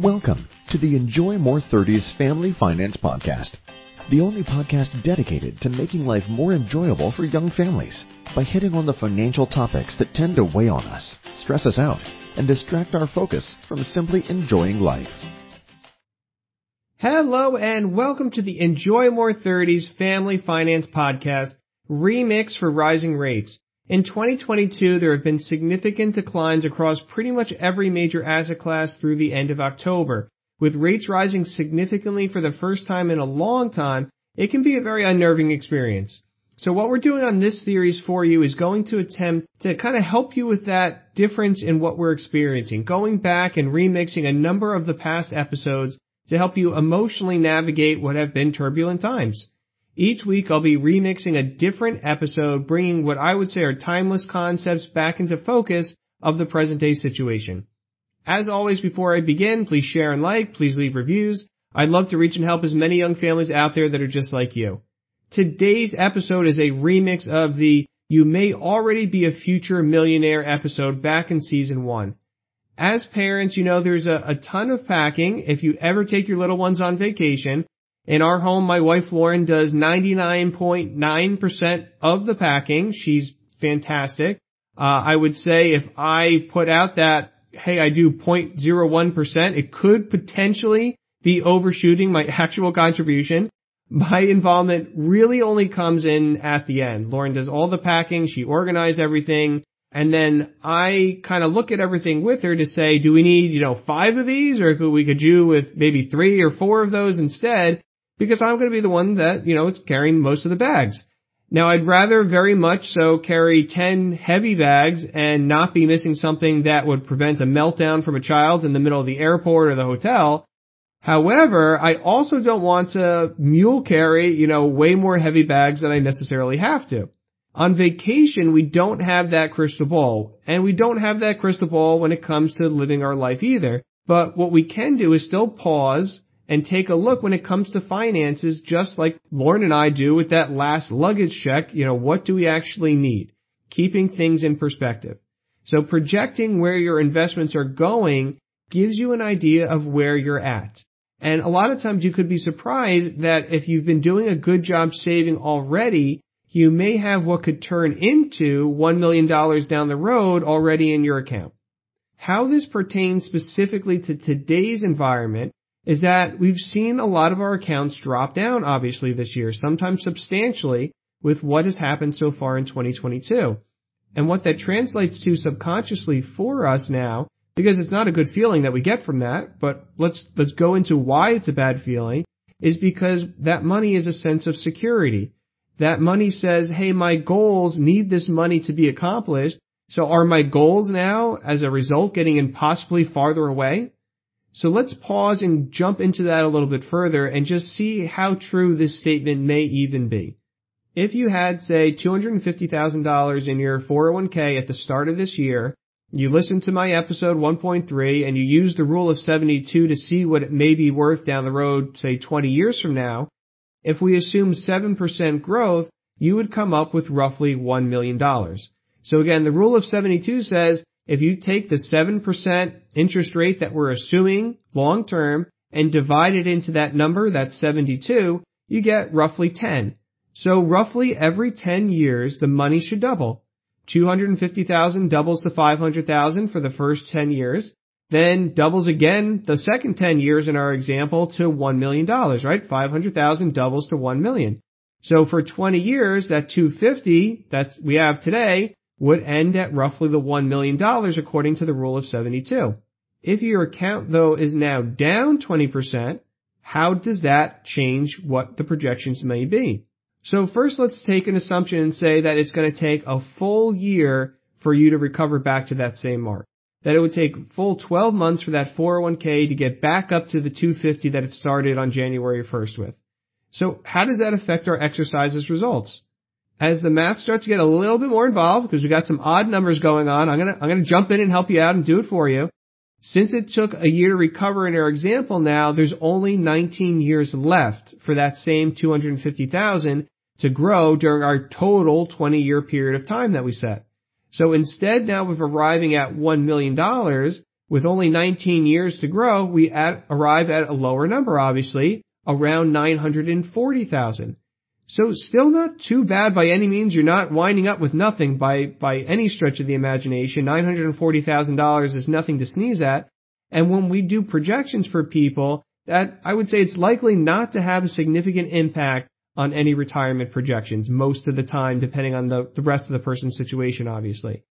Welcome to the Enjoy More 30s Family Finance Podcast, the only podcast dedicated to making life more enjoyable for young families by hitting on the financial topics that tend to weigh on us, stress us out, and distract our focus from simply enjoying life. Hello and welcome to the Enjoy More 30s Family Finance Podcast, remix for rising rates. In 2022, there have been significant declines across pretty much every major asset class through the end of October. With rates rising significantly for the first time in a long time, it can be a very unnerving experience. So what we're doing on this series for you is going to attempt to kind of help you with that difference in what we're experiencing, going back and remixing a number of the past episodes to help you emotionally navigate what have been turbulent times. Each week I'll be remixing a different episode, bringing what I would say are timeless concepts back into focus of the present day situation. As always, before I begin, please share and like, please leave reviews. I'd love to reach and help as many young families out there that are just like you. Today's episode is a remix of the You May Already Be a Future Millionaire episode back in season one. As parents, you know there's a, a ton of packing if you ever take your little ones on vacation, in our home, my wife Lauren does 99.9% of the packing. She's fantastic. Uh, I would say if I put out that, hey, I do 0.01%, it could potentially be overshooting my actual contribution. My involvement really only comes in at the end. Lauren does all the packing, she organizes everything, and then I kind of look at everything with her to say, do we need, you know, five of these or could we could do with maybe three or four of those instead? Because I'm going to be the one that, you know, is carrying most of the bags. Now I'd rather very much so carry 10 heavy bags and not be missing something that would prevent a meltdown from a child in the middle of the airport or the hotel. However, I also don't want to mule carry, you know, way more heavy bags than I necessarily have to. On vacation, we don't have that crystal ball, and we don't have that crystal ball when it comes to living our life either. But what we can do is still pause and take a look when it comes to finances, just like Lauren and I do with that last luggage check. You know, what do we actually need? Keeping things in perspective. So projecting where your investments are going gives you an idea of where you're at. And a lot of times you could be surprised that if you've been doing a good job saving already, you may have what could turn into $1 million down the road already in your account. How this pertains specifically to today's environment is that we've seen a lot of our accounts drop down obviously this year, sometimes substantially with what has happened so far in 2022. And what that translates to subconsciously for us now, because it's not a good feeling that we get from that, but let's, let's go into why it's a bad feeling, is because that money is a sense of security. That money says, hey, my goals need this money to be accomplished. So are my goals now, as a result, getting impossibly farther away? So let's pause and jump into that a little bit further and just see how true this statement may even be. If you had, say, $250,000 in your 401k at the start of this year, you listened to my episode 1.3 and you used the rule of 72 to see what it may be worth down the road, say 20 years from now, if we assume 7% growth, you would come up with roughly $1 million. So again, the rule of 72 says if you take the 7% interest rate that we're assuming long term and divide it into that number, that's 72, you get roughly 10. So roughly every 10 years, the money should double. 250,000 doubles to 500,000 for the first 10 years, then doubles again the second 10 years in our example to $1 million, right? 500,000 doubles to 1 million. So for 20 years, that 250 that we have today would end at roughly the $1 million according to the rule of 72. If your account though is now down 20%, how does that change what the projections may be? So first let's take an assumption and say that it's going to take a full year for you to recover back to that same mark. That it would take full 12 months for that 401k to get back up to the 250 that it started on January 1st with. So how does that affect our exercises results? As the math starts to get a little bit more involved, because we got some odd numbers going on, I'm gonna, I'm gonna jump in and help you out and do it for you. Since it took a year to recover in our example now, there's only 19 years left for that same 250,000 to grow during our total 20 year period of time that we set. So instead now of arriving at $1 million, With only 19 years to grow, we at, arrive at a lower number, obviously, around 940,000. So still not too bad by any means. You're not winding up with nothing by, by any stretch of the imagination. $940,000 is nothing to sneeze at. And when we do projections for people, that I would say it's likely not to have a significant impact on any retirement projections most of the time, depending on the, the rest of the person's situation, obviously.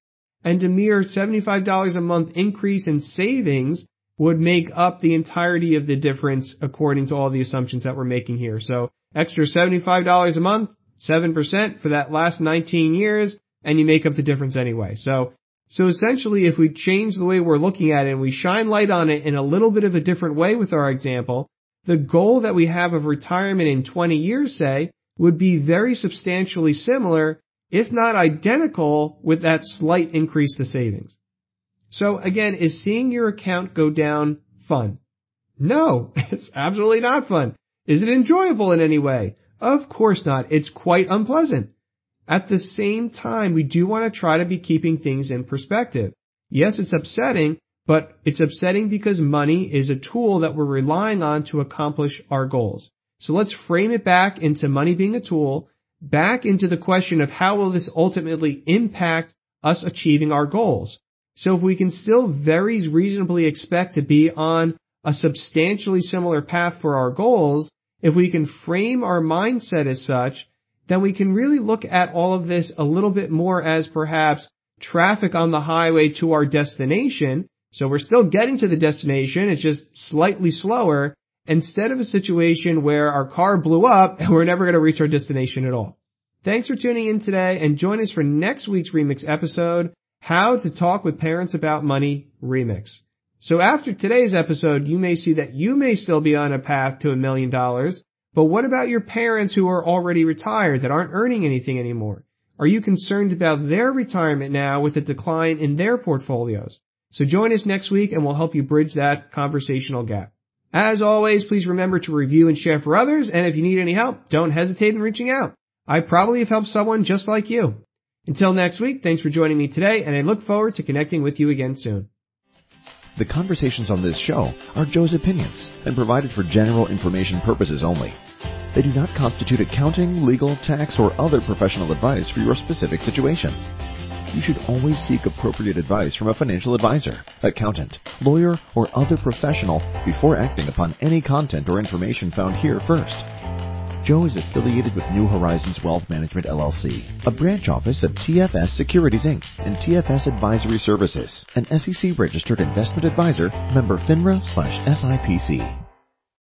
And a mere $75 a month increase in savings would make up the entirety of the difference according to all the assumptions that we're making here. So extra $75 a month, 7% for that last 19 years, and you make up the difference anyway. So, so essentially if we change the way we're looking at it and we shine light on it in a little bit of a different way with our example, the goal that we have of retirement in 20 years, say, would be very substantially similar, if not identical, with that slight increase to savings. So again, is seeing your account go down fun? No, it's absolutely not fun. Is it enjoyable in any way? Of course not. It's quite unpleasant. At the same time, we do want to try to be keeping things in perspective. Yes, it's upsetting, but it's upsetting because money is a tool that we're relying on to accomplish our goals. So let's frame it back into money being a tool, back into the question of how will this ultimately impact us achieving our goals. So if we can still very reasonably expect to be on a substantially similar path for our goals, if we can frame our mindset as such, then we can really look at all of this a little bit more as perhaps traffic on the highway to our destination. So we're still getting to the destination. It's just slightly slower instead of a situation where our car blew up and we're never going to reach our destination at all. Thanks for tuning in today and join us for next week's remix episode how to Talk with Parents About Money Remix. So after today's episode, you may see that you may still be on a path to a million dollars, but what about your parents who are already retired that aren't earning anything anymore? Are you concerned about their retirement now with a decline in their portfolios? So join us next week and we'll help you bridge that conversational gap. As always, please remember to review and share for others, and if you need any help, don't hesitate in reaching out. I probably have helped someone just like you. Until next week, thanks for joining me today, and I look forward to connecting with you again soon. The conversations on this show are Joe's opinions and provided for general information purposes only. They do not constitute accounting, legal, tax, or other professional advice for your specific situation. You should always seek appropriate advice from a financial advisor, accountant, lawyer, or other professional before acting upon any content or information found here first. Joe is affiliated with New Horizons Wealth Management LLC, a branch office of TFS Securities Inc. and TFS Advisory Services, an SEC registered investment advisor, member FINRA slash SIPC.